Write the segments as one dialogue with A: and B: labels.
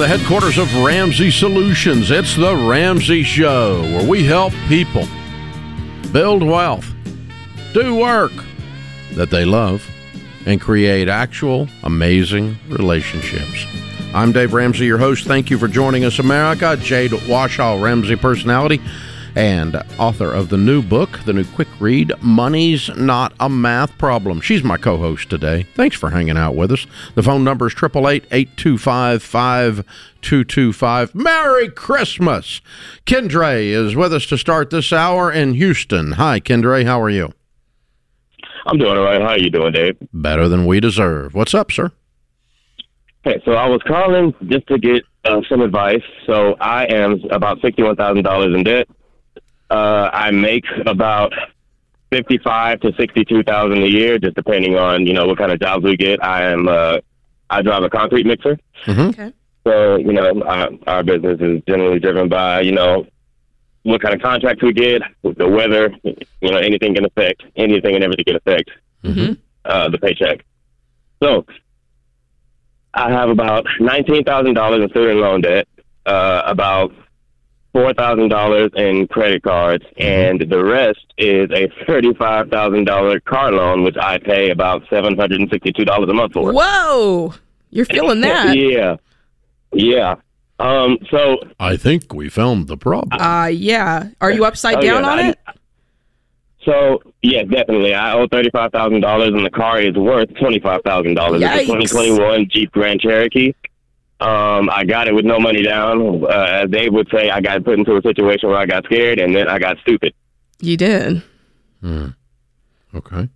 A: The headquarters of Ramsey Solutions, it's The Ramsey Show, where we help people build wealth, do work that they love, and create actual amazing relationships. I'm Dave Ramsey, your host. Thank you for joining us, America. Jade Warshaw, Ramsey personality and author of the new book, the new quick read, Money's Not a Math Problem. She's my co host today. Thanks for hanging out with us. The phone number is 888 825 5225. Merry Christmas! Kendre is with us to start this hour in Houston. Hi, Kendre. How are you?
B: I'm doing all right. How are you doing, Dave?
A: Better than we deserve. What's up, sir?
B: Hey, so I was calling just to get uh, some advice. So I am about sixty-one thousand dollars in debt. Uh, I make about fifty-five to sixty-two thousand a year, just depending on you know what kind of jobs we get. I am uh, I drive a concrete mixer.
A: Mm-hmm.
C: Okay.
B: So you know our, our business is generally driven by you know what kind of contracts we get, the weather, you know anything can affect anything and everything can affect
C: Mm-hmm.
B: uh, the paycheck. So I have about nineteen thousand dollars in student loan debt, uh, about four thousand dollars in credit cards, and the rest is a thirty-five thousand dollar car loan, which I pay about seven hundred and sixty-two dollars a month for.
C: Whoa, you're feeling that?
B: yeah, yeah. Um. So
A: I think we found the problem.
C: Uh, yeah. Are you upside
B: Oh,
C: down
B: yeah,
C: on
B: I-
C: it?
B: So yeah, definitely. I owe thirty five thousand dollars, and the car is worth twenty five thousand dollars. It's a twenty twenty one Jeep Grand Cherokee. Um, I got it with no money down. Uh, as Dave would say, I got put into a situation where I got scared, and then I got stupid.
C: You did.
A: Okay.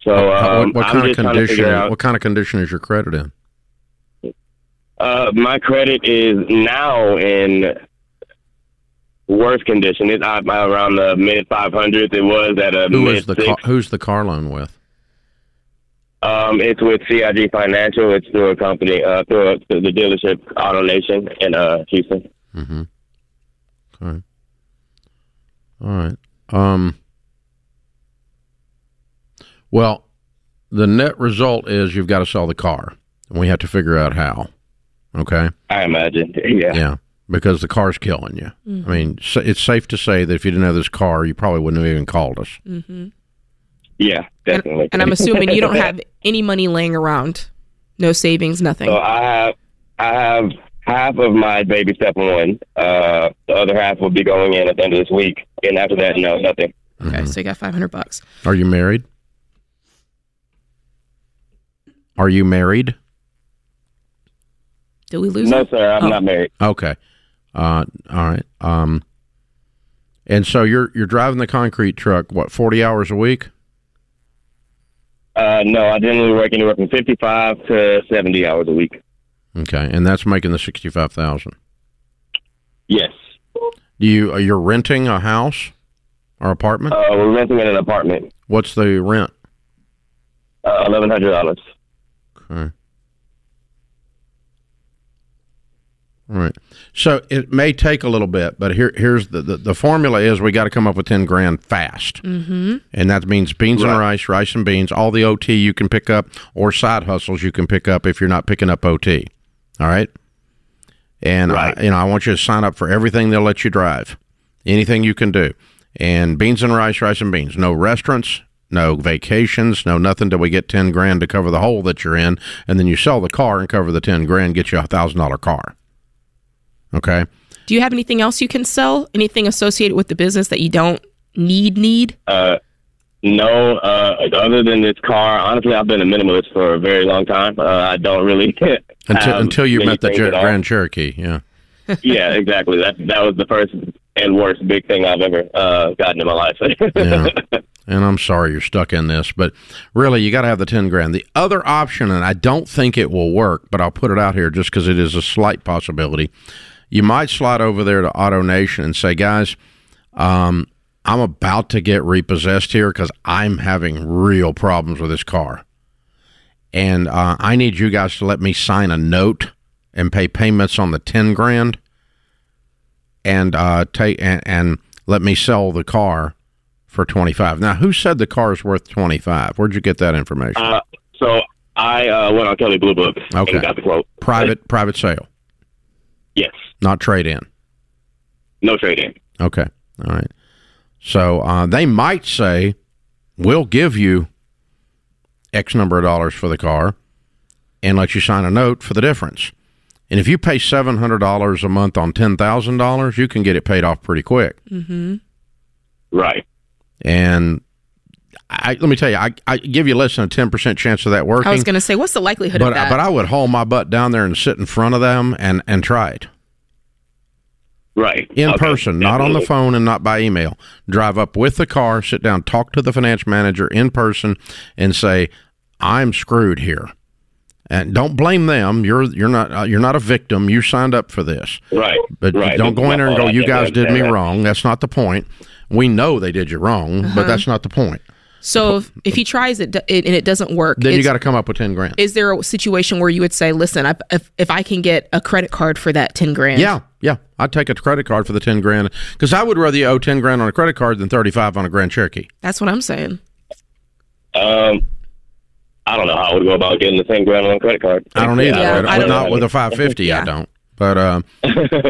B: So um,
A: what, what
B: I'm
A: kind of
B: just trying to
A: condition?
B: out.
A: What kind of condition is your credit in?
B: Uh, my credit is now in worse condition. It's uh, around the mid five hundreds. It was at a
A: Who
B: mid
A: is the
B: six.
A: car, who's the car loan with?
B: Um, it's with CIG Financial. It's through a company, uh, through, a, through the dealership Auto Nation in uh, Houston.
A: Mm-hmm. Okay. All right. Um. Well, the net result is you've got to sell the car, and we have to figure out how. Okay.
B: I imagine. Yeah.
A: Yeah. Because the car's killing you.
C: Mm-hmm.
A: I mean, it's safe to say that if you didn't have this car, you probably wouldn't have even called us.
C: Mm-hmm.
B: Yeah, definitely.
C: And I'm assuming you don't have any money laying around. No savings, nothing.
B: So I have, I have half of my baby step one. Uh, the other half will be going in at the end of this week, and after that, no, nothing.
C: Okay, so you got 500 bucks.
A: Are you married? Are you married?
C: Did we lose
B: No,
C: it?
B: sir, I'm
C: Oh.
B: not married.
A: Okay. Uh, all right. Um, and so you're you're driving the concrete truck what forty hours a week?
B: Uh, no, I generally work anywhere from 55 to 70 hours a week.
A: Okay, and that's making the sixty five thousand.
B: Yes.
A: Do you are you renting a house or apartment?
B: Uh, we're renting an apartment.
A: What's the rent?
B: Uh, $1,100.
A: Okay. All right. So it may take a little bit, but here here's the the, the formula is we got to come up with ten grand fast,
C: Mm-hmm.
A: and that means beans and rice, rice and beans, all the OT you can pick up, or side hustles you can pick up if you're not picking up OT. All right. And
B: Right.
A: I, you know, I want you to sign up for everything they'll let you drive, anything you can do, and beans and rice, rice and beans. No restaurants, no vacations, no nothing till we get ten grand to cover the hole that you're in, and then you sell the car and cover the ten grand, get you a thousand dollar car. Okay.
C: Do you have anything else you can sell? Anything associated with the business that you don't need need?
B: Uh, no, uh, other than this car, honestly, I've been a minimalist for a very long time. Uh, I don't really
A: Until until you met the Jer- Grand Cherokee, yeah.
B: yeah, exactly. That that was the first and worst big thing I've ever uh, gotten in my life.
A: Yeah. And I'm sorry you're stuck in this, but really you got to have the 10 grand. The other option, and I don't think it will work, but I'll put it out here just because it is a slight possibility. You might slide over there to Auto Nation and say, guys, um, I'm about to get repossessed here because I'm having real problems with this car. And uh, I need you guys to let me sign a note and pay payments on the 10 grand and uh, take and, and let me sell the car for 25. Now, who said the car is worth 25? Where'd you get that information?
B: uh, so I uh, went on Kelley Blue Book
A: Okay.
B: and got the quote.
A: private private sale.
B: Yes.
A: Not trade in.
B: No trade in.
A: Okay. All right. So uh, they might say, we'll give you X number of dollars for the car and let you sign a note for the difference. And if you pay $700 a month on $10,000, you can get it paid off pretty quick.
C: Mm-hmm.
B: Right.
A: And I, let me tell you, I, I give you less than a 10% chance of that working.
C: I was going to say, what's the likelihood
A: but,
C: of that?
A: But I would haul my butt down there and sit in front of them and, and try it.
B: Right.
A: In
B: Okay.
A: person, not on the phone and not by email. Drive up with the car, sit down, talk to the finance manager in person, and say, "I'm screwed here." And don't blame them. You're you're not uh, you're not a victim. You signed up for this.
B: Right.
A: But
B: right.
A: don't go in there and go, "You guys did me wrong." That's not the point. We know they did you wrong,
C: Uh-huh.
A: but that's not the point.
C: So if, if he tries it, it and it doesn't work,
A: Then you got to come up with ten grand.
C: is there a situation where you would say, listen, I, if, if I can get a credit card for that 10 grand?
A: Yeah, yeah. I'd take a credit card for the ten grand because I would rather you owe ten grand on a credit card than thirty five on a Grand Cherokee.
C: That's what I'm saying.
B: Um, I don't know how I would go about getting the ten grand on a credit card.
A: I don't either.
C: Yeah,
A: but
C: I don't
A: not with a 550, I don't. But, uh,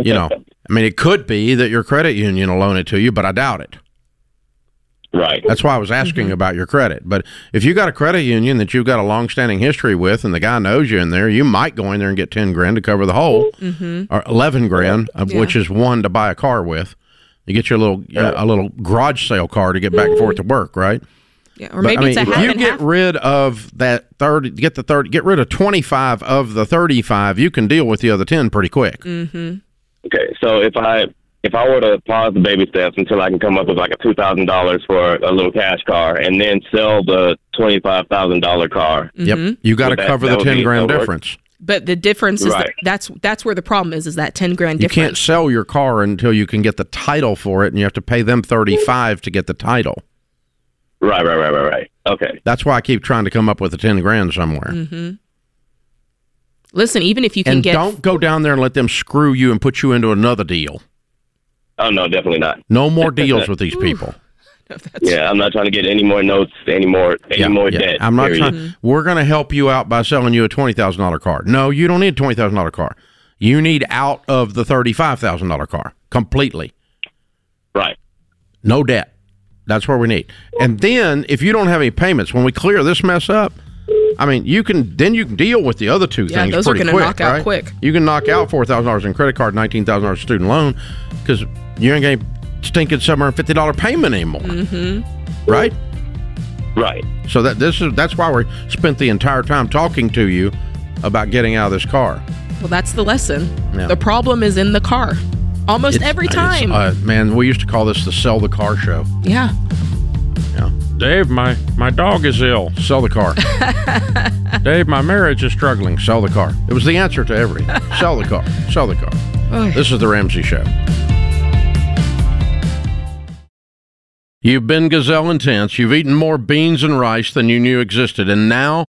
A: you know, I mean, it could be that your credit union will loan it to you, but I doubt it.
B: Right.
A: That's why I was asking about your credit. But if you got a credit union that you've got a long-standing history with, and the guy knows you in there, you might go in there and get ten grand to cover the whole, or eleven grand, of
C: Yeah.
A: which is one to buy a car with. You get your little uh, a little garage sale car to get back and forth to work, right?
C: Yeah. Or
A: But,
C: maybe
A: I mean,
C: it's a
A: if
C: half
A: you
C: and
A: get
C: half.
A: rid of that thirty, get the thirty, get rid of twenty five of the thirty five, you can deal with the other ten pretty quick.
C: Mm-hmm.
B: Okay. So if I if I were to pause the baby steps until I can come up with like a two thousand dollars for a little cash car, and then sell the twenty five thousand dollar car.
A: Yep, you got to
B: Would that-
A: cover
B: that
A: the ten grand
B: that
A: difference.
C: But the difference is that that's that's where the problem is. Is that 10 grand
A: You can't sell your car until you can get the title for it, and you have to pay them thirty five to get the title.
B: Right. Right. Right. Right. Right. Okay.
A: That's why I keep trying to come up with the ten grand somewhere.
C: Mm-hmm. Listen, even if you can
A: And
C: get
A: don't go down there and let them screw you and put you into another deal.
B: Oh no, definitely not.
A: No more deals with these people.
B: Yeah, I'm not trying to get any more notes, any more, any more debt.
A: I'm not
B: period.
A: trying. Mm-hmm. We're going to help you out by selling you a twenty thousand dollar car. No, you don't need a twenty thousand dollar car. You need out of the thirty five thousand dollar car completely.
B: Right.
A: No debt. That's where we need. And then if you don't have any payments, when we clear this mess up, I mean, you can then you can deal with the other two
C: Yeah,
A: things
C: those are
A: pretty
C: gonna
A: quick.
C: knock out
A: right?
C: quick.
A: You can knock out four thousand dollars in credit card, nineteen thousand dollars student loan, because you ain't getting stinking seven hundred fifty dollar payment anymore. Mm-hmm. Right.
B: Right.
A: So that this is that's why we spent the entire time talking to you about getting out of this car.
C: well, that's the lesson.
A: Yeah.
C: The problem is in the car. Almost
A: It's-
C: every time.
A: uh, man, we used to call this the sell the car show.
C: yeah.
A: Dave, my my dog is ill. Sell the car. Dave, my marriage is struggling. Sell the car. It was the answer to everything. Sell the car. Sell the car.
C: Oy.
A: This is the Ramsey Show. You've been gazelle intense. You've eaten more beans and rice than you knew existed, and now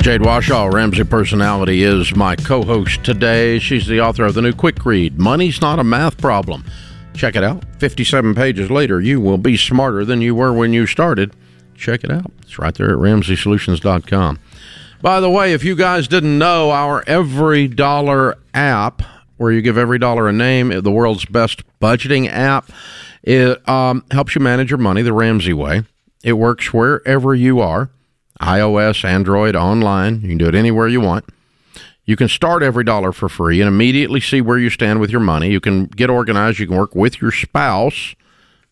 A: Jade Warshaw, Ramsey Personality, is my co host today. She's the author of the new quick read, Money's Not a Math Problem. Check it out. 57 pages later, you will be smarter than you were when you started. Check it out. It's right there at RamseySolutions.com. By the way, if you guys didn't know, our Every Dollar app, where you give every dollar a name, the world's best budgeting app, it um, helps you manage your money the Ramsey way. It works wherever you are iOS, Android, online. You can do it anywhere you want. You can start every dollar for free and immediately see where you stand with your money. You can get organized. You can work with your spouse.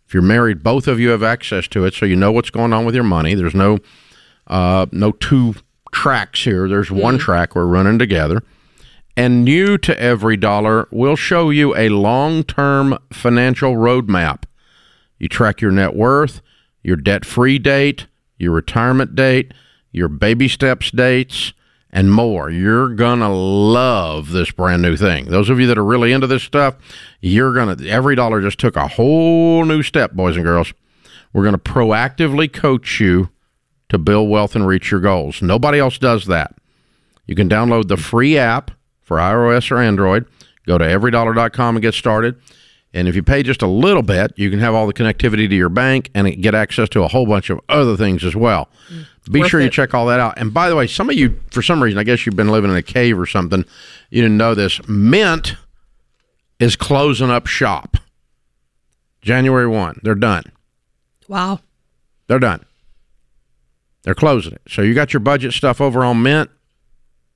A: If you're married, both of you have access to it, so you know what's going on with your money. There's no uh, no two tracks here. There's one track we're running together. And new to every dollar, we'll show you a long term financial roadmap. You track your net worth, your debt free date, your retirement date, your baby steps dates, and more. You're going to love this brand new thing. Those of you that are really into this stuff, you're going to, every dollar just took a whole new step, boys and girls. We're going to proactively coach you to build wealth and reach your goals. Nobody else does that. You can download the free app for iOS or Android. Go to everydollar.com and get started. And if you pay just a little bit, you can have all the connectivity to your bank and get access to a whole bunch of other things as well. Mm. Be
C: Worth
A: sure you check all that out. And by the way, some of you, for some reason, I guess you've been living in a cave or something, you didn't know this. Mint is closing up shop January 1. They're done.
C: Wow.
A: They're done. They're closing it. So you got your budget stuff over on Mint.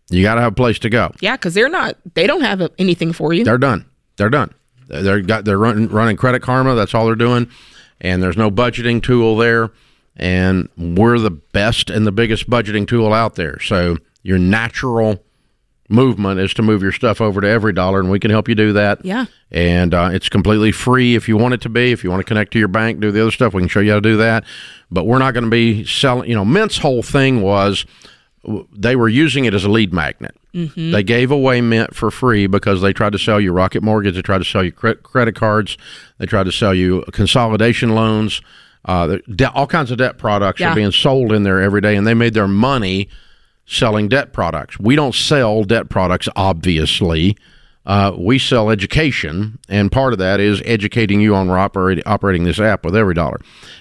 A: You got to have a place to go.
C: Yeah, because they're not. They don't have anything for you.
A: They're done. They're done. They're got they're running running Credit Karma. That's all they're doing, and there's no budgeting tool there. And we're the best and the biggest budgeting tool out there. So your natural movement is to move your stuff over to every dollar, and we can help you do that.
C: Yeah.
A: and uh, it's completely free if you want it to be. If you want to connect to your bank, do the other stuff, we can show you how to do that. But we're not going to be selling. You know, Mint's whole thing was they were using it as a lead magnet. They gave away Mint for free because they tried to sell you Rocket Mortgage, they tried to sell you cre- credit cards, they tried to sell you consolidation loans. Uh, de- all kinds of debt products
C: Yeah.
A: are being sold in there every day, and they made their money selling debt products. We don't sell debt products, obviously. Uh, we sell education, and part of that is educating you on operate, operating this app with every dollar.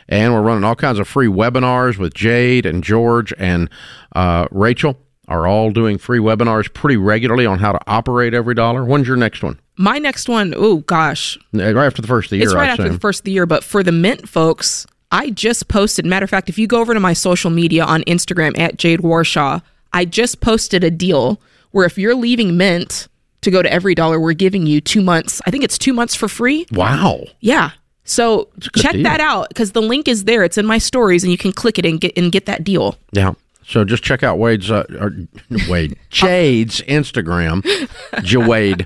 A: And we're running all kinds of free webinars with Jade and George and uh, Rachel are all doing free webinars pretty regularly on how to operate every dollar. When's your next one?
C: My next one, oh gosh,
A: Right after the first of the year,
C: it's right
A: I
C: after
A: assume.
C: the first of the year. But for the Mint folks, I just posted. Matter of fact, if you go over to my social media on Instagram at Jade Warshaw, I just posted a deal where if you're leaving Mint to go to Every Dollar, we're giving you two months. I think it's two months for free.
A: wow.
C: Yeah. So check
A: deal.
C: that out because the link is there. It's in my stories, and you can click it and get and get that deal.
A: Yeah. So just check out Wade's uh, or Wade Jade's Instagram, Jawade,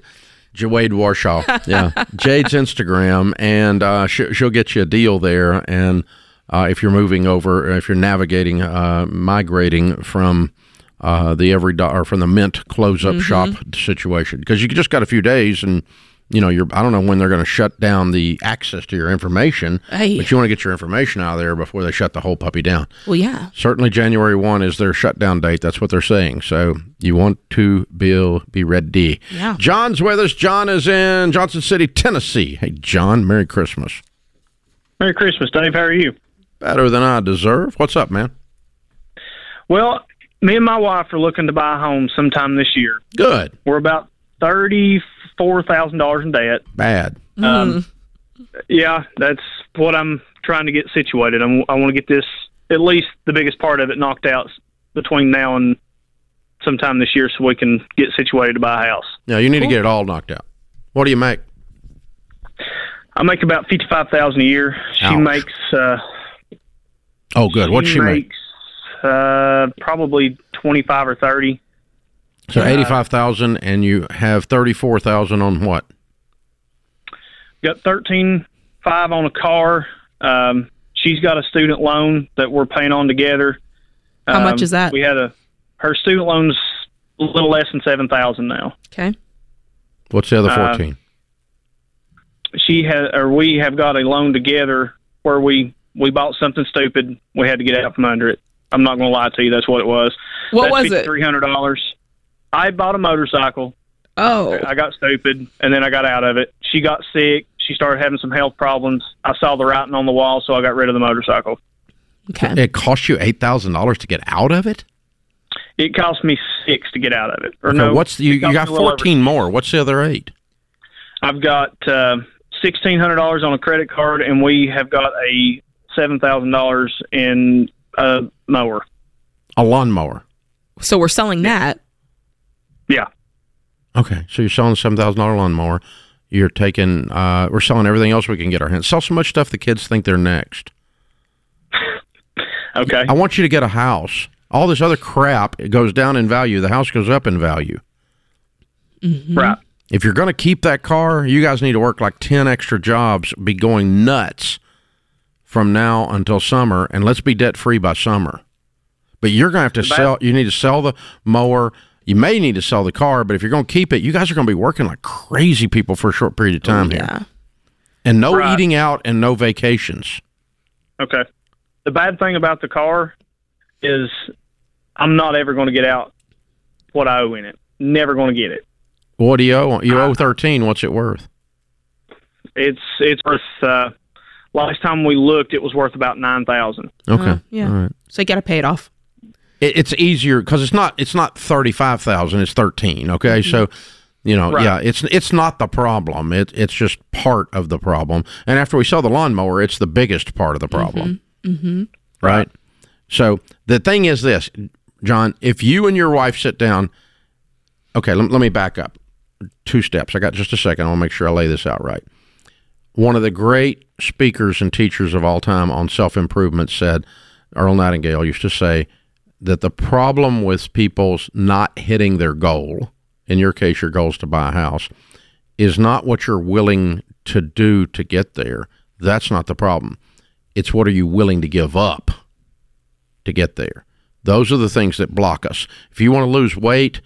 A: Jawade Warshaw. Yeah, Jade's Instagram, and uh, she, she'll get you a deal there. And uh, if you're moving over, if you're navigating, uh, migrating from uh, the every dollar from the Mint close up shop situation, because you just got a few days and. You know, you're. I don't know when they're going to shut down the access to your information,
C: Hey.
A: but you want to get your information out of there before they shut the whole puppy down.
C: Well, yeah.
A: Certainly, January one is their shutdown date. That's what they're saying. So you want to be be ready.
C: Yeah.
A: John's with us. John is in Johnson City, Tennessee. Hey, John, Merry Christmas.
D: Merry Christmas, Dave. How are you?
A: Better than I deserve. What's up, man?
D: Well, me and my wife are looking to buy a home sometime this year.
A: Good.
D: We're about thirty-four thousand dollars in debt.
A: Bad.
D: Um, yeah, that's what I'm trying to get situated. I'm, I want to get this at least the biggest part of it knocked out between now and sometime this year, so we can get situated to buy a house.
A: Yeah, you need to get it all knocked out. What do you make?
D: I make about fifty-five thousand a year. She
A: Ouch.
D: makes. Uh,
A: Oh, good. What'd she make?
D: makes uh, probably twenty-five or thirty.
A: So eighty-five thousand, and you have thirty-four thousand on what?
D: got thirteen five on a car. Um, she's got a student loan that we're paying on together.
C: How much
D: Um,
C: is that?
D: We had a her student loan's a little less than seven thousand now.
C: Okay.
A: What's the other
D: Uh,
A: fourteen?
D: She has or we have got a loan together where we we bought something stupid. We had to get out from under it. I'm not going to lie to you. That's what it was.
C: What was it?
D: Three hundred dollars. I bought a motorcycle.
C: Oh,
D: I got stupid, and then I got out of it. She got sick. She started having some health problems. I saw the writing on the wall, so I got rid of the motorcycle.
C: okay.
A: It cost you eight thousand dollars to get out of it.
D: It cost me six to get out of it. Or
A: Okay,
D: no,
A: what's the, you, you got
D: me a little over-
A: fourteen more? What's the other eight?
D: I've got uh, sixteen hundred dollars on a credit card, and we have got a seven thousand dollars in a mower.
A: A lawnmower.
C: So we're selling that.
D: Yeah,
A: Okay, so you're selling a seven thousand dollar lawnmower. You're taking. Uh, we're selling everything else we can get our hands. Sell so much stuff the kids think they're next.
D: Okay.
A: I want you to get a house. All this other crap it goes down in value. The house goes up in value.
D: Right.
A: If you're going to keep that car, you guys need to work like 10 extra jobs, be going nuts from now until summer, and let's be debt free by summer. But you're going to have to sell, you need to sell the mower. You may need to sell the car, but if you're going to keep it, you guys are going to be working like crazy people for a short period of time here.
C: Yeah.
A: And no
D: Right.
A: eating out and no vacations.
D: Okay. The bad thing about the car is I'm not ever going to get out what I owe in it. Never going to get it.
A: What do you owe? You owe 13. What's it worth?
D: It's it's worth. Uh, last time we looked, it was worth about nine thousand.
A: Okay.
C: Uh, yeah.
A: All right.
C: So you got to pay it off.
A: it, it's easier because it's not it's not thirty five thousand. It's thirteen. Okay, so you know,
D: Right.
A: yeah, it's it's not the problem. It it's just part of the problem. And after we sell the lawnmower, it's the biggest part of the problem. Mm-hmm. Right. So the thing is this, John, if you and your wife sit down, okay, let, let me back up two steps. I got just a second. I want to make sure I lay this out right. One of the great speakers and teachers of all time on self improvement said, Earl Nightingale used to say that the problem with people's not hitting their goal, in your case, your goal is to buy a house, is not what you're willing to do to get there. That's not the problem. It's what are you willing to give up to get there. Those are the things that block us. If you want to lose weight,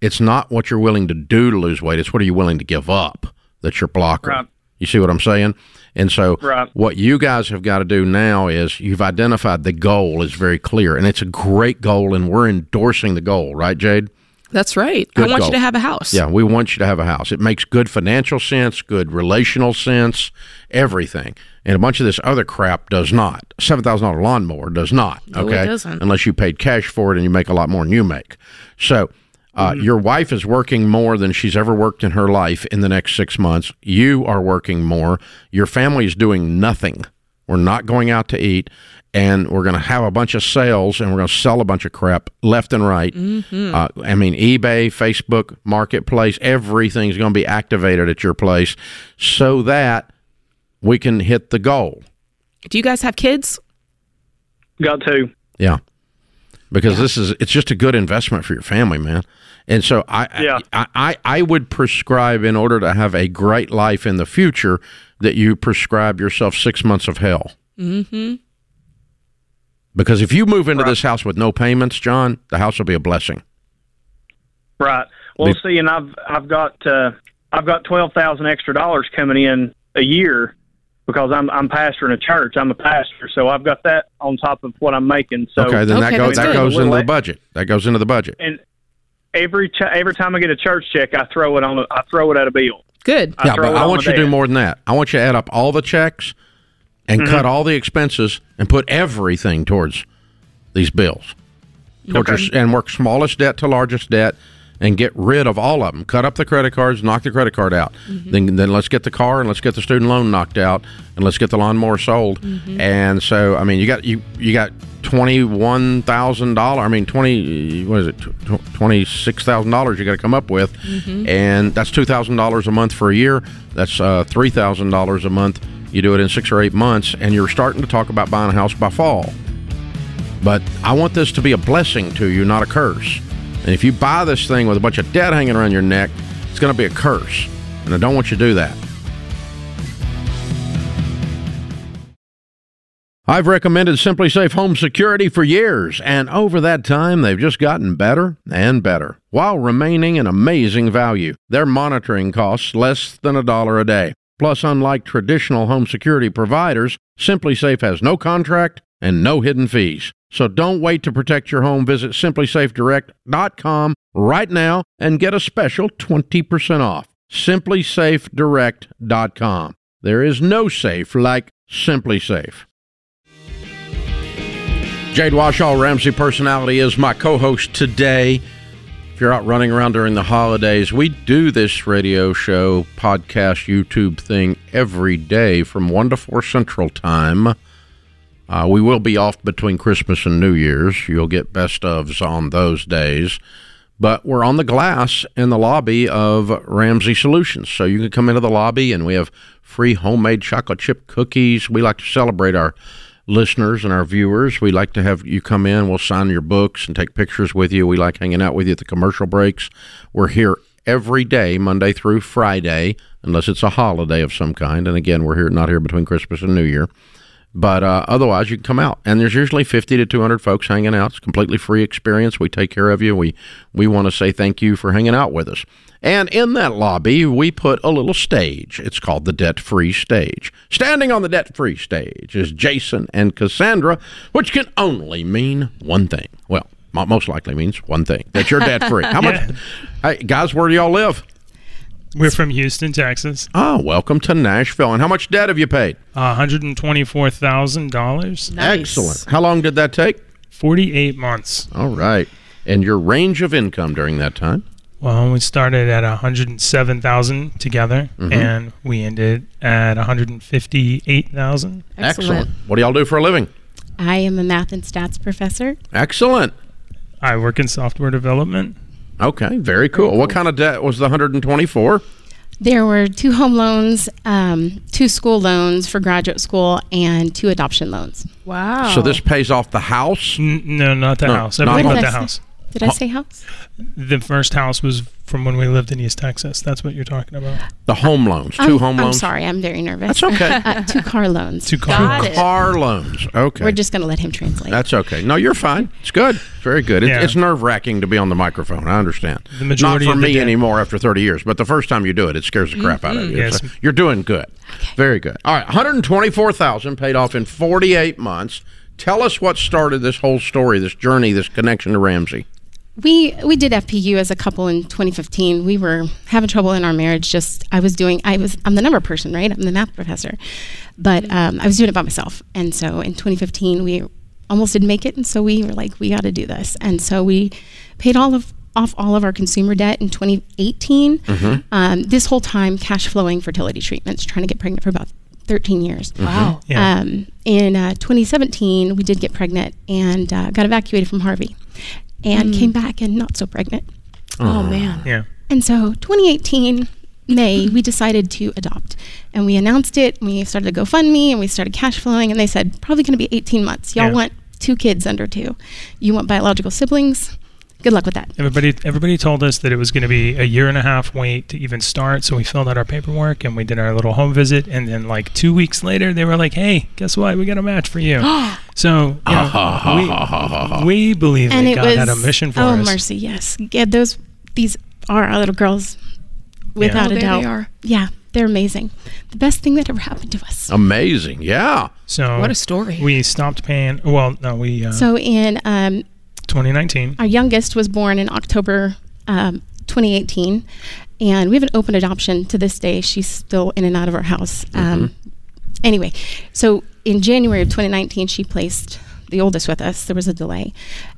A: it's not what you're willing to do to lose weight. It's what are you willing to give up that's your blocker.
D: Right.
A: You see what I'm saying? And so
D: Right.
A: what you guys have got to do now is you've identified the goal is very clear and it's a great goal and we're endorsing the goal, right, Jade?
C: That's right.
A: Good
C: I want
A: goal.
C: you to have a house.
A: Yeah, we want you to have a house. It makes good financial sense, good relational sense, everything. And a bunch of this other crap does not. Seven thousand dollar lawnmower does not.
C: No, it
A: okay,
C: doesn't.
A: unless you paid cash for it and you make a lot more than you make. So. Uh,
C: Mm-hmm.
A: Your wife is working more than she's ever worked in her life in the next six months. You are working more. Your family is doing nothing. We're not going out to eat, and we're going to have a bunch of sales, and we're going to sell a bunch of crap left and right.
C: Mm-hmm.
A: Uh, I mean, eBay, Facebook, Marketplace, everything's going to be activated at your place so that we can hit the goal.
C: Do you guys have kids?
D: Got two.
A: Yeah. Because this is it's just a good investment for your family, man. And so I,
D: Yeah.
A: I, I I would prescribe in order to have a great life in the future that you prescribe yourself six months of hell. Mm-hmm. Because if you move into
D: Right.
A: this house with no payments, John, the house will be a blessing.
D: Right. Well,
A: Be-
D: see, and I've I've got uh, I've got twelve thousand extra dollars coming in a year because I'm I'm pastoring a church. I'm a pastor, so I've got that on top of what I'm making. So
A: okay, then that goes that
C: good.
A: goes
D: A
A: into the budget. That goes into the budget.
D: and every ch- every time I get a church check, I throw it on. A, I throw it at a bill.
C: Good.
D: I
A: yeah, but I want you to do more than that. I want you to add up all the checks and
D: Mm-hmm.
A: cut all the expenses and put everything towards these bills. Towards
D: Okay.
A: your, and work smallest debt to largest debt and get rid of all of them. Cut up the credit cards, knock the credit card out.
D: Mm-hmm.
A: Then then let's get the car and let's get the student loan knocked out and let's get the lawnmower sold.
D: Mm-hmm.
A: And so I mean you got you you got twenty one thousand dollar. I mean twenty what is it twenty six thousand dollars you got to come up with,
D: Mm-hmm.
A: and that's two thousand dollars a month for a year. That's uh, three thousand dollars a month. You do it in six or eight months, and you're starting to talk about buying a house by fall. But I want this to be a blessing to you, not a curse. And if you buy this thing with a bunch of debt hanging around your neck, it's going to be a curse. And I don't want you to do that. I've recommended SimpliSafe Home Security for years, and over that time, they've just gotten better and better while remaining an amazing value. Their monitoring costs less than a dollar a day. Plus, unlike traditional home security providers, SimpliSafe has no contract and no hidden fees. So don't wait to protect your home. Visit simplysafedirect.com right now and get a special 20% off. simplysafedirect.com. There is no safe like SimpliSafe. Jade Warshaw, Ramsey Personality, is my co host today. If you're out running around during the holidays, we do this radio show, podcast, YouTube thing every day from 1 to 4 Central Time. Uh, we will be off between Christmas and New Year's. You'll get best ofs on those days. but we're on the glass in the lobby of Ramsey Solutions. So you can come into the lobby and we have free homemade chocolate chip cookies. We like to celebrate our listeners and our viewers. We like to have you come in. We'll sign your books and take pictures with you. We like hanging out with you at the commercial breaks. We're here every day, Monday through Friday, unless it's a holiday of some kind. And again, we're here not here between Christmas and New Year. But uh, otherwise, you can come out, and there's usually 50 to 200 folks hanging out. It's a completely free experience. We take care of you. We we want to say thank you for hanging out with us. And in that lobby, we put a little stage. It's called the Debt Free Stage. Standing on the Debt Free Stage is Jason and Cassandra, which can only mean one thing. Well, most likely means one thing that you're debt free. How much, hey, guys? Where do y'all live?
E: We're from Houston, Texas.
A: Oh, welcome to Nashville. And how much debt have you paid?
E: Uh, $124,000.
C: Nice.
A: Excellent. How long did that take?
E: 48 months.
A: All right. And your range of income during that time?
E: Well, we started at 107,000 together,
A: Mm-hmm.
E: and we ended at 158,000.
C: Excellent.
A: What do y'all do for a living?
F: I am a math and stats professor.
A: Excellent.
E: I work in software development.
A: Okay, very cool. What kind of debt was the 124?
F: There were two home loans, um, two school loans for graduate school, and two adoption loans.
C: Wow.
A: So this pays off the house?
E: N- no, not the
A: No,
E: house.
A: not
E: Everything but the
F: house.
E: House.
F: Did I say house?
E: The first house was from when we lived in East Texas. That's what you're talking about.
A: The home loans, 2
F: I'm,
A: home
F: I'm
A: loans?
F: sorry, I'm very nervous.
A: That's okay.
F: Uh, two car loans.
E: Two car
C: Got
E: loans.
C: it.
A: Car loans. Okay.
F: We're just going to let him translate.
A: That's okay. No, you're fine. It's good. It's very good. It,
E: Yeah.
A: It's nerve wracking to be on the microphone. I understand.
E: The majority
A: Not for
E: of the
A: me
E: debt-
A: anymore after 30 years, but the first time you do it, it scares the crap out of you.
E: Yes.
A: So you're doing good. Very good. All right, 124,000 paid off in 48 months. Tell us what started this whole story, this journey, this connection to Ramsey.
F: We we did FPU as a couple in 2015. We were having trouble in our marriage. Just I was doing I was I'm the number person, right? I'm the math professor, but um, I was doing it by myself. And so in 2015 we almost didn't make it, and so we were like, we got to do this. And so we paid all of off all of our consumer debt in 2018. Um, this whole time, cash flowing fertility treatments, trying to get pregnant for about 13 years.
C: Wow.
E: Yeah.
F: Um, in uh, 2017, we did get pregnant and uh, got evacuated from Harvey, and hmm. came back and not so pregnant.
C: Oh, man.
E: yeah.
F: And so 2018 May, we decided to adopt, and we announced it. And we started a GoFundMe, and we started cash flowing. And they said probably going to be 18 months. Y'all
E: Yeah.
F: want two kids under two. You want biological siblings. Good luck with that.
E: Everybody, everybody told us that it was going to be a year and a half wait to even start. So we filled out our paperwork and we did our little home visit. And then, like two weeks later, they were like, "Hey, guess what? We got a match for you." so you know, we, we believe
F: and
E: that
F: it
E: God
F: was
E: had a mission for
F: oh
E: us.
F: mercy, yes. Yeah, those these are our little girls, without
C: Oh,
F: a doubt.
C: they are.
F: Yeah, they're amazing. The best thing that ever happened to us.
A: Amazing. Yeah.
E: So
C: What a story.
E: We stopped paying. Well, no, we uh,
F: So in um,
E: 2019.
F: Our youngest was born in October um, 2018, and we have an open adoption to this day. She's still in and out of our house. Um, anyway, so in January of 2019, she placed the oldest with us. There was a delay.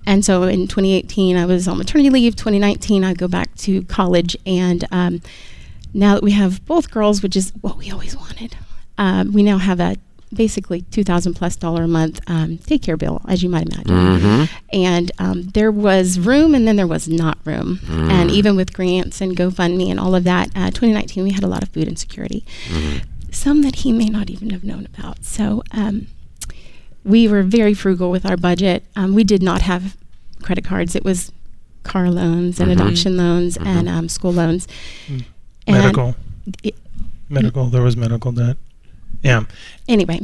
F: And so in 2018, I was on maternity leave. 2019, I go back to college. And um, now that we have both girls, which is what we always wanted, um, we now have a basically 2000 plus dollar a month um, daycare bill as you might imagine. And um, there was room and then there was not room. And even with grants and gofundme and all of that uh, 2019 we had a lot of food insecurity. Some that he may not even have known about. So um, we were very frugal with our budget. Um, we did not have credit cards. It was car loans and adoption loans and um, school loans. And
E: medical.
F: it-
E: medical. There was medical debt. Yeah.
F: anyway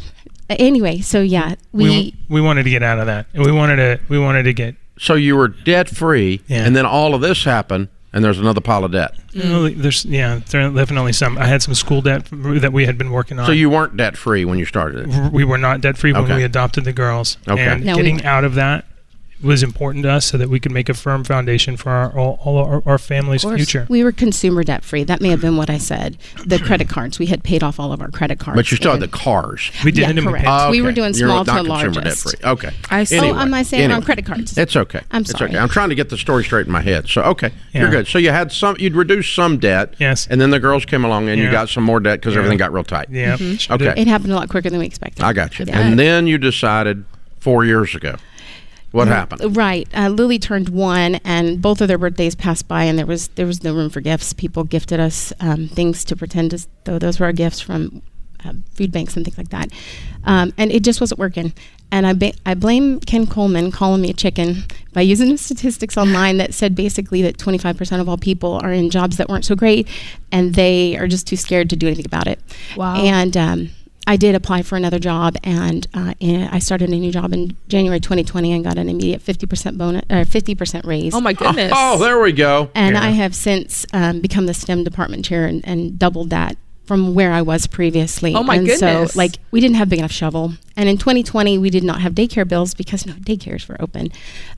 F: anyway so yeah we,
E: we we wanted to get out of that. We wanted to we wanted to get
A: So you were debt free,
E: Yeah.
A: and then all of this happened, and there's another pile of debt. Mm.
E: you know, there's yeah, there are definitely some I had some school debt that we had been working on.
A: So you weren't debt free when you started it.
E: we were not debt free when we adopted the girls.
A: Okay.
E: And
F: No,
E: getting
F: weren't.
E: out of that was important to us so that we could make a firm foundation for our all, all our, our family's
C: course.
E: future.
F: we were consumer debt free that may have been what i said the credit cards we had paid off all of our credit cards
A: But you still had the cars.
E: We did
F: Yeah,
E: it in
F: correct.
E: Ah,
F: we were
A: Okay.
F: doing
A: You're
F: small to
A: not consumer
F: largest.
A: debt free. Okay.
C: I see.
F: oh
A: Anyway,
F: am i saying
A: anyway.
F: on credit cards
A: It's okay.
F: I'm
A: It's
F: sorry.
A: okay. I'm trying to get the story straight in my head. So okay, you're good. So you had some. You'd reduced some debt.
E: Yes.
A: And then the girls came along, and you got some more debt because
E: Yeah.
A: everything got real tight.
E: Yeah. sure
A: Okay.
F: it happened a lot quicker than we expected
A: I got you.
F: Yeah.
A: And then you decided four years ago. What happened?
F: Right. Uh, Lily turned one, and both of their birthdays passed by, and there was there was no room for gifts. People gifted us um, things to pretend as though those were our gifts from uh, food banks and things like that, um, and it just wasn't working. And I ba- I blame Ken Coleman calling me a chicken by using the statistics online that said basically that 25% of all people are in jobs that weren't so great, and they are just too scared to do anything about it.
C: Wow.
F: And um, I did apply for another job, and uh, and I started a new job in January 2020 and got an immediate 50% bonus, or 50% raise.
C: Oh my goodness.
A: Oh, there we go.
F: and
E: Yeah.
F: I have since um, become the STEM department chair and, and doubled that from where I was previously.
C: Oh, my
F: and
C: goodness.
F: So, like, we didn't have big enough shovel, and in 2020 we did not have daycare bills because no daycares were open,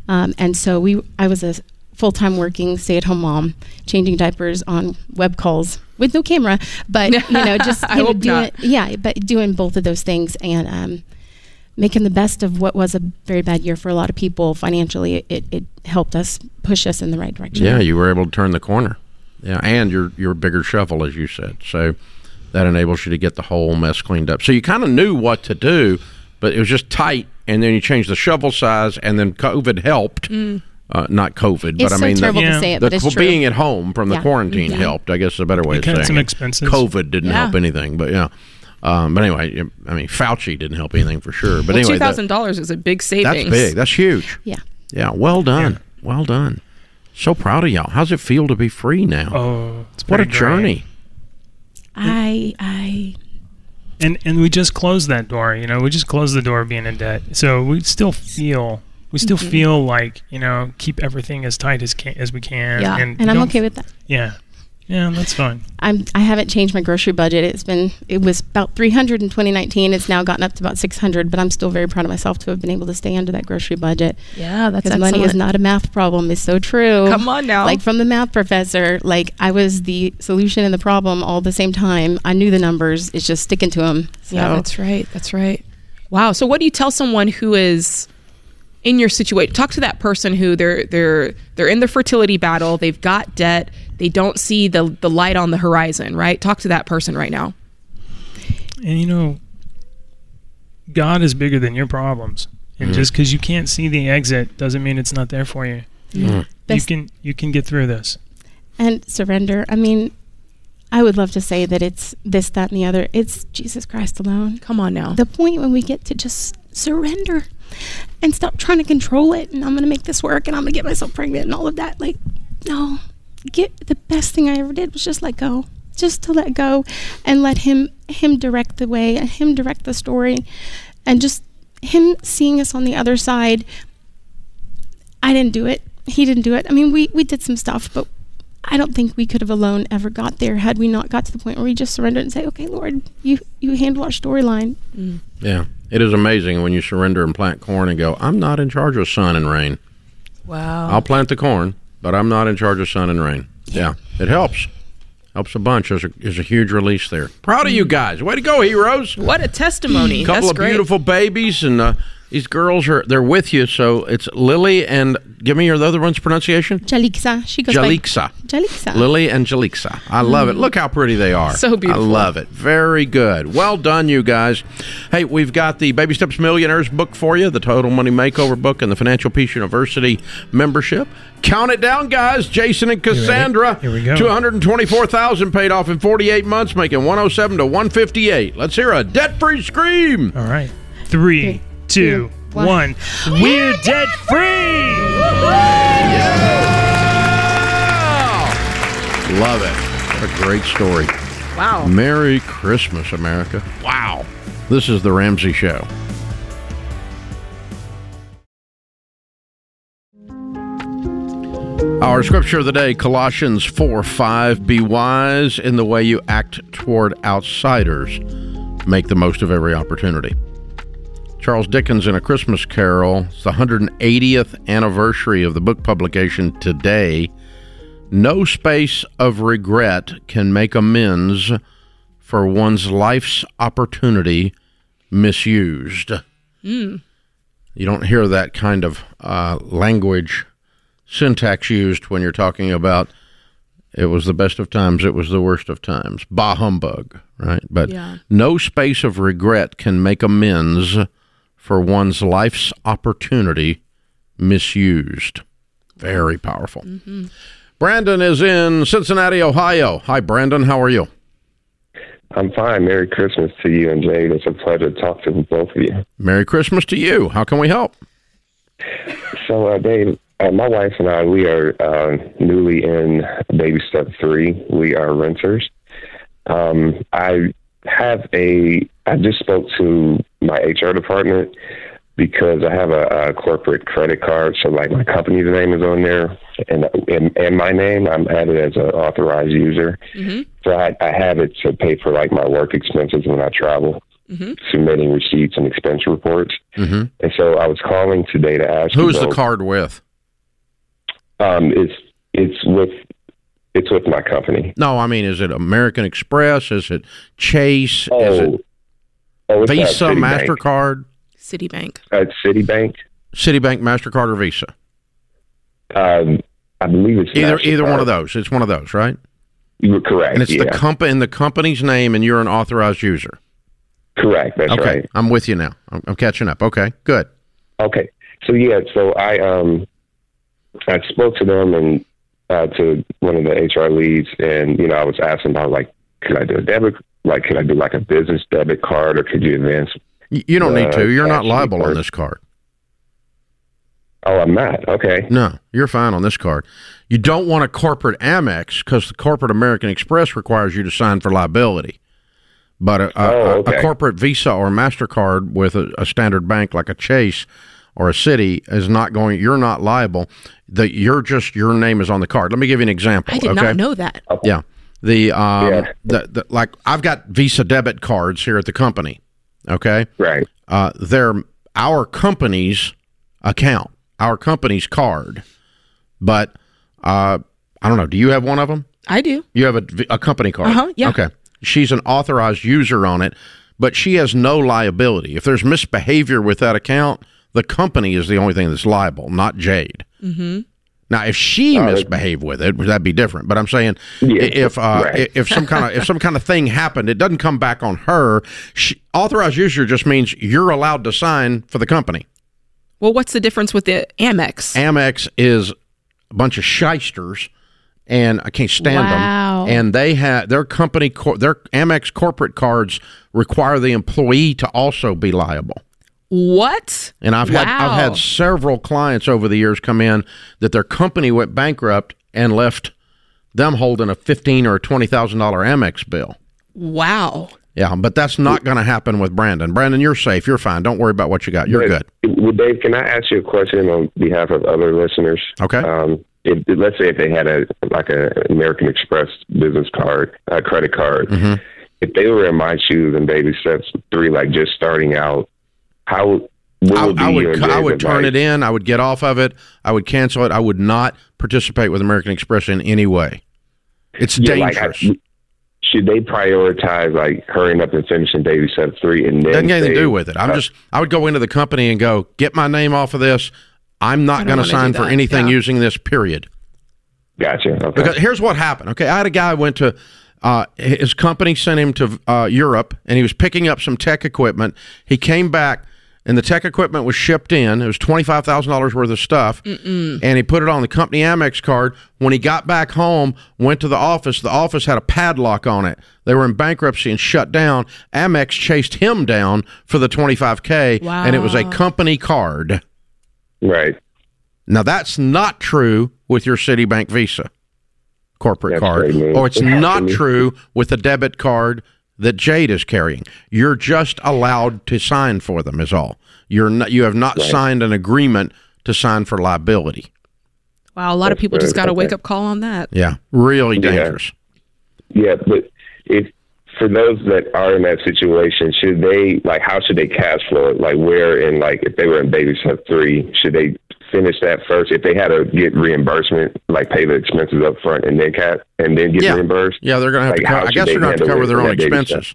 F: um, and so we I was a full time working stay at home mom, changing diapers on web calls with no camera, but you know just
C: I
F: you know,
C: hope
F: doing
C: not.
F: yeah, but doing both of those things and. Um, Making the best of what was a very bad year for a lot of people financially, it, it helped us push us in the right direction.
A: Yeah, you were able to turn the corner. Yeah, and your your bigger shovel, as you said. So that enables you to get the whole mess cleaned up. So you kind of knew what to do, but it was just tight. And then you changed the shovel size, and then COVID helped. Uh, not COVID, but
F: It's
A: I mean
F: terrible
A: the,
E: Yeah.
F: to say it,
A: the
F: but it's
A: qu-
F: true.
A: being at home from the
F: Yeah.
A: quarantine
F: Yeah.
A: helped. I guess is a better way
E: It
A: of
E: cut
A: saying
E: some
A: it.
E: expenses.
A: COVID didn't
C: Yeah.
A: help anything, but yeah. Um, but anyway, I mean, Fauci didn't help anything for sure. But
C: well,
A: anyway,
C: two
A: that-
C: thousand dollars is a big savings.
A: that's big. That's huge.
F: Yeah.
A: Yeah, well done. Well done. So proud of y'all. How's it feel to be free now?
E: Oh, it's
A: what a
E: great.
A: journey.
F: I I
E: And and we just closed that door. You know, we just closed the door of being in debt. So we still feel we still
F: Mm-hmm.
E: feel like you know keep everything as tight as can as we can.
C: Yeah.
E: and,
F: and I'm okay with that.
E: Yeah, yeah, that's fine.
F: I'm I haven't changed my grocery budget. It's been it was about 300 in 2019. It's now gotten up to about 600, but I'm still very proud of myself to have been able to stay under that grocery budget.
C: Yeah, that's
F: Because money is not a math problem. It's so true.
C: Come on now.
F: Like from the math professor, like I was the solution and the problem all at the same time. I knew the numbers. It's just sticking to them. So
C: Yeah, that's right. That's right. Wow. So what do you tell someone who is in your situation? Talk to that person who they're they're they're in the fertility battle, they've got debt, they don't see the the light on the horizon, right? Talk to that person right now.
E: And you know, God is bigger than your problems. And
A: Mm-hmm.
E: just because you can't see the exit doesn't mean it's not there for you. You can you can get through this.
F: and surrender. I mean, I would love to say that it's this, that, and the other. It's Jesus Christ alone.
C: Come on now.
F: the point when we get to just surrender and stop trying to control it and I'm going to make this work and I'm going to get myself pregnant and all of that. Like, no. Get the best thing I ever did was just let go. Just to let go and let him him direct the way and him direct the story and just him seeing us on the other side. I didn't do it. He didn't do it. I mean, we we did some stuff, but I don't think we could have alone ever got there had we not got to the point where we just surrendered and say, "Okay, Lord, you you handle our storyline."
A: Yeah. It is amazing when you surrender and plant corn and go, I'm not in charge of sun and rain.
C: Wow.
A: I'll plant the corn, but I'm not in charge of sun and rain. Yeah. It helps. Helps a bunch. There's a, there's a huge release there. Proud of you guys. Way to go, heroes.
C: what a testimony.
A: A couple
C: That's
A: of
C: great.
A: beautiful babies, and uh, these girls are they're with you. So it's Lily and give me your other one's pronunciation.
F: Jalixa. She goes
A: Jalixa.
F: by Jalixa.
A: Lily and Jalixa. I love it. Look how pretty they are.
C: So beautiful.
A: I love it. Very good. Well done, you guys. Hey, we've got the Baby Steps Millionaires book for you, the Total Money Makeover book, and the Financial Peace University membership. Count it down, guys. Jason and Cassandra.
E: Here we go.
A: 224000 paid off in 48 months, making 107 to 158. Let's hear a debt-free scream.
E: All right. Three, two,
F: one.
E: one. We're debt free.
A: Love it. What a great story.
C: Wow.
A: Merry Christmas, America. Wow. This is The Ramsey Show. Our scripture of the day, Colossians 4 5. Be wise in the way you act toward outsiders. Make the most of every opportunity. Charles Dickens in A Christmas Carol, it's the 180th anniversary of the book publication today. No space of regret can make amends for one's life's opportunity misused. You don't hear that kind of uh, language syntax used when you're talking about it was the best of times, it was the worst of times. Bah humbug, right? But
C: Yeah.
A: no space of regret can make amends for one's life's opportunity misused. Very powerful. Brandon is in Cincinnati, Ohio. Hi, Brandon. How are you?
G: I'm fine. Merry Christmas to you and Jade. It's a pleasure to talk to both of you.
A: Merry Christmas to you. How can we help?
G: So, uh, Dave, uh, my wife and I, we are uh, newly in baby step three. We are renters. Um, I have a. I just spoke to my HR department because I have a, a corporate credit card. So, like, my company's name is on there, and and, and my name. I'm added as an authorized user. So I, I have it to pay for like my work expenses when I travel. Submitting receipts and expense reports,
A: Mhm.
G: and so I was calling today to ask.
A: Who's
G: you
A: the card with?
G: Um, it's it's with it's with my company.
A: No, I mean, is it American Express? Is it Chase?
G: Oh,
A: is it
G: oh, it's, uh,
A: Visa,
G: Citibank.
A: MasterCard?
C: Citibank.
G: Uh, Citibank.
A: Citibank, MasterCard, or Visa?
G: Um, I believe it's
A: Either either one of those. It's one of those, right?
G: You're correct.
A: And it's
G: yeah,
A: the comp in the company's name, and you're an authorized user.
G: correct. That's
A: okay,
G: right.
A: I'm with you now. I'm, I'm catching up. Okay, good.
G: Okay. So yeah, so I um I spoke to them and uh, to one of the HR leads, and you know I was asking about like, could I do a debit? Like, could I do like a business debit card, or could you advance?
A: You don't need
G: Uh,
A: to. You're not
G: cash
A: liable on this card.
G: Oh, I'm not. Okay.
A: No, you're fine on this card. You don't want a corporate Amex because the corporate American Express requires you to sign for liability. But a, a,
G: Oh,
A: a- a corporate Visa or Mastercard with a, a standard bank like a Chase or a Citi is not going. You're not liable. That you're just your name is on the card. Let me give you an example.
C: I did
A: okay?
C: not know that.
A: Yeah. The um
G: Yeah.
A: the, the like I've got Visa debit cards here at the company. Okay?
G: Right.
A: Uh they're our company's account, our company's card. But uh I don't know, do you have one of them?
C: I do.
A: You have a, a company card.
C: Uh-huh, yeah.
A: Okay. She's an authorized user on it, but she has no liability. If there's misbehavior with that account, the company is the only thing that's liable, not Jade. Mm-hmm. Now, if she
G: that-
A: misbehaved with it, that'd be different. But I'm saying,
G: Yeah,
A: if uh,
G: right.
A: if some kind of if some kind of thing happened, it doesn't come back on her. She, authorized user just means you're allowed to sign for the company.
C: Well, what's the difference with the Amex?
A: Amex is a bunch of shysters, and I can't stand
F: Wow.
A: them. And they have their company, their Amex corporate cards require the employee to also be liable.
C: What?
A: And I've had I've had several clients over the years come in that their company went bankrupt and left them holding a fifteen or twenty thousand dollar Amex bill.
C: Wow.
A: Yeah, but that's not going to happen with Brandon. Brandon, you're safe. You're fine. Don't worry about what you got. You're good.
G: Well, Dave, can I ask you a question on behalf of other listeners?
A: Okay.
G: Um, if, let's say if they had a like a American Express business card, a credit card,
A: Mm-hmm.
G: if they were in my shoes and baby steps three, like just starting out, how what
A: I,
G: would be
A: I
G: your
A: would I would turn it in. I would get off of it. I would cancel it. I would not participate with American Express in any way. It's
G: Yeah, like, I-
A: dangerous.
G: should they prioritize like hurrying up and finishing baby steps three and then
A: Doesn't get anything to do with it. I'm
G: uh,
A: just I would go into the company and go get my name off of this. I'm not going to sign for anything
C: Yeah.
A: using this. Period.
G: Gotcha. Okay.
A: Because here's what happened. Okay, I had a guy went to uh, his company sent him to uh, Europe, and he was picking up some tech equipment. He came back, and the tech equipment was shipped in. It was twenty five thousand dollars worth of stuff, and he put it on the company Amex card. When he got back home, went to the office. The office had a padlock on it. They were in bankruptcy and shut down. Amex chased him down for the twenty five k, and it was a company card.
G: right.
A: Now that's not true with your Citibank Visa corporate
G: That's
A: card,
G: great
A: or it's not true with the debit card that Jade is carrying. You're just allowed to sign for them. Is all. You're not. You have not
G: Right.
A: signed an agreement to sign for liability.
C: Wow. A lot of people just
G: good.
C: got a wake up call on that.
A: Yeah, really
G: Yeah.
A: dangerous.
G: Yeah, but if for those that are in that situation, should they like how should they cash flow it? Like where in like if they were in baby step three, should they finish that first? If they had to get reimbursement, like pay the expenses up front and then cat and then get
A: Yeah.
G: reimbursed?
A: Yeah, they're going to have
G: Like,
A: to. Co- I guess
G: they
A: they're going to have to cover their own expenses.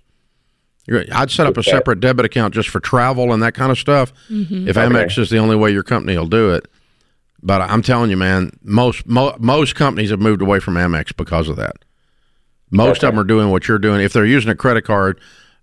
A: I'd set up a separate debit account just for travel and that kind of stuff. If Amex is the only way your company will do it, but I'm telling you, man, most mo- most companies have moved away from Amex because of that. Most of them are doing what you're doing. If they're using a credit card,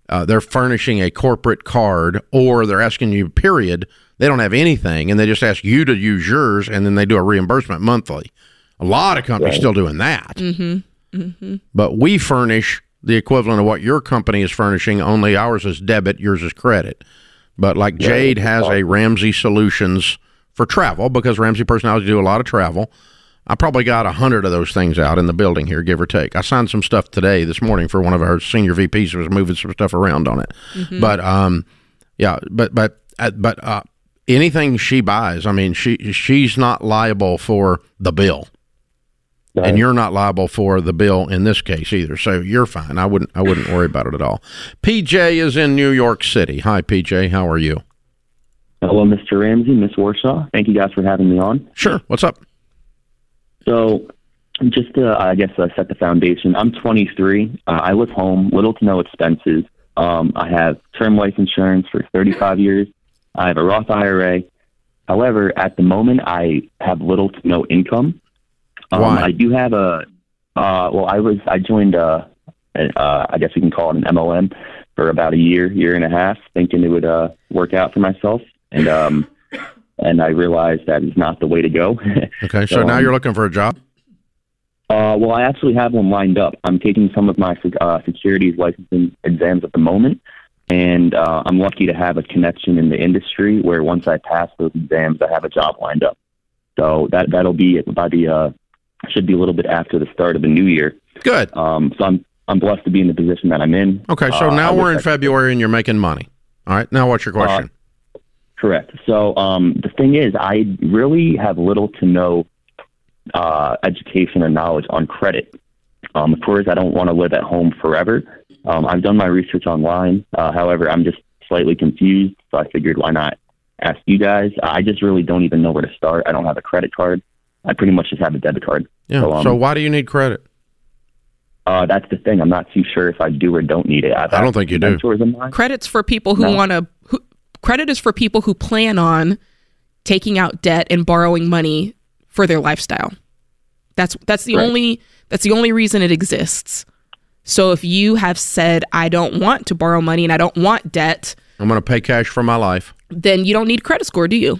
A: uh, they're furnishing a corporate card, or they're asking you, period, They don't have anything, and they just ask you to use yours, and then they do a reimbursement monthly. A lot of companies
G: Right.
A: still doing that.
C: Mm-hmm. Mm-hmm.
A: But we furnish the equivalent of what your company is furnishing, only ours is debit, yours is credit. But like Jade has a Ramsey Solutions for travel because Ramsey personalities do a lot of travel. I probably got a hundred of those things out in the building here, give or take. I signed some stuff today, this morning, for one of our senior VPs who was moving some stuff around on it.
C: Mhm.
A: But um, yeah, but but uh, but uh, anything she buys, I mean, she she's not liable for the bill and you're not liable for the bill in this case either. So you're fine. I wouldn't I wouldn't worry about it at all. PJ is in New York City. Hi PJ, how are you?
H: Hello, Mr. Ramsey, Miss Warshaw. Thank you guys for having me on.
A: Sure. What's up?
H: So, just to, I guess, uh, set the foundation, I'm 23. Uh, I live home, little to no expenses. Um, I have term life insurance for 35 years. I have a Roth IRA. However, at the moment, I have little to no income. Um,
A: Why?
H: I do have a, uh, well, I was, I joined, uh, a, uh, I guess we can call it an MLM for about a year, year and a half, thinking it would uh, work out for myself. And, um, and I realized that is not the way to go.
A: Okay, so now
H: um,
A: you're looking for a job.
H: Uh, well, I actually have one lined up. I'm taking some of my uh, securities licensing exams at the moment, and uh, I'm lucky to have a connection in the industry where once I pass those exams, I have a job lined up. So that that'll be by the uh, should be a little bit after the start of the new year.
A: Good.
H: Um, so I'm I'm blessed to be in the position that I'm in.
A: Okay, so
H: Uh,
A: now we're in February and you're making money. All right. Now what's your question?
H: Correct. So um, the thing is, I really have little to no uh, education and knowledge on credit. Um, of course, I don't want to live at home forever. Um, I've done my research online. Uh, however, I'm just slightly confused, so I figured why not ask you guys. I just really don't even know where to start. I don't have a credit card. I pretty much just have a debit card.
A: yeah.
H: So, um,
A: so why do you need credit?
H: uh, that's the thing. I'm not too sure if I do or don't need it. I've
A: I don't think you do.
H: mentors.
C: Credit's for people who
H: No.
C: want to. Credit is for people who plan on taking out debt and borrowing money for their lifestyle. That's that's the
H: Right.
C: only that's the only reason it exists. So if you have said I don't want to borrow money and I don't want debt,
A: I'm going to pay cash for my life.
C: then you don't need credit score, do you?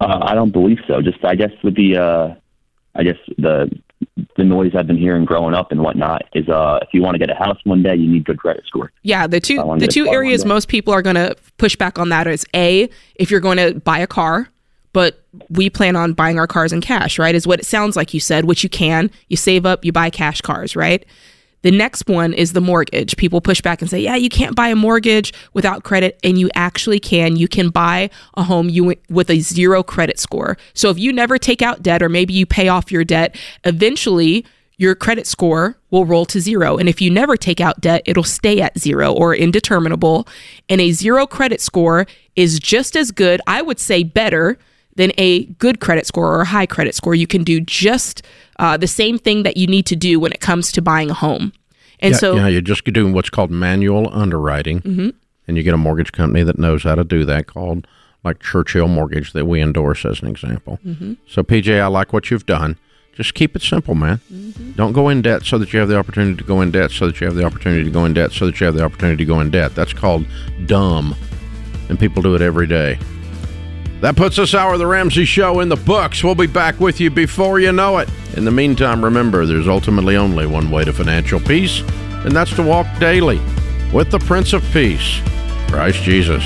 H: Uh, I don't believe so. Just I guess with the uh, I guess the the noise I've been hearing growing up and whatnot is uh, if you want to get a house one day, you need good credit score.
C: Yeah, the two the two areas most people are going to push back on that is a if you're going to buy a car, but we plan on buying our cars in cash, right? Is what it sounds like you said, which you can. You save up, you buy cash cars, right? The next one is the mortgage. People push back and say, "Yeah, you can't buy a mortgage without credit," and you actually can. You can buy a home with a zero credit score. So if you never take out debt or maybe you pay off your debt, eventually your credit score will roll to zero. And if you never take out debt, it'll stay at zero or indeterminable. And a zero credit score is just as good, I would say better than a good credit score or a high credit score. You can do just uh, the same thing that you need to do when it comes to buying a home. And
A: yeah,
C: so,
A: yeah, you're just doing what's called manual underwriting,
C: Mhm.
A: and you get a mortgage company that knows how to do that, called like Churchill Mortgage that we endorse as an example.
C: Mhm.
A: So PJ, I like what you've done. Just keep it simple, man. Don't go in debt so that you have the opportunity to go in debt, so that you have the opportunity to go in debt, so that you have the opportunity to go in debt. That's called dumb, and people do it every day. That puts this hour of the Ramsey Show in the books. We'll be back with you before you know it. In the meantime, remember there's ultimately only one way to financial peace, and that's to walk daily with the Prince of Peace, Christ Jesus.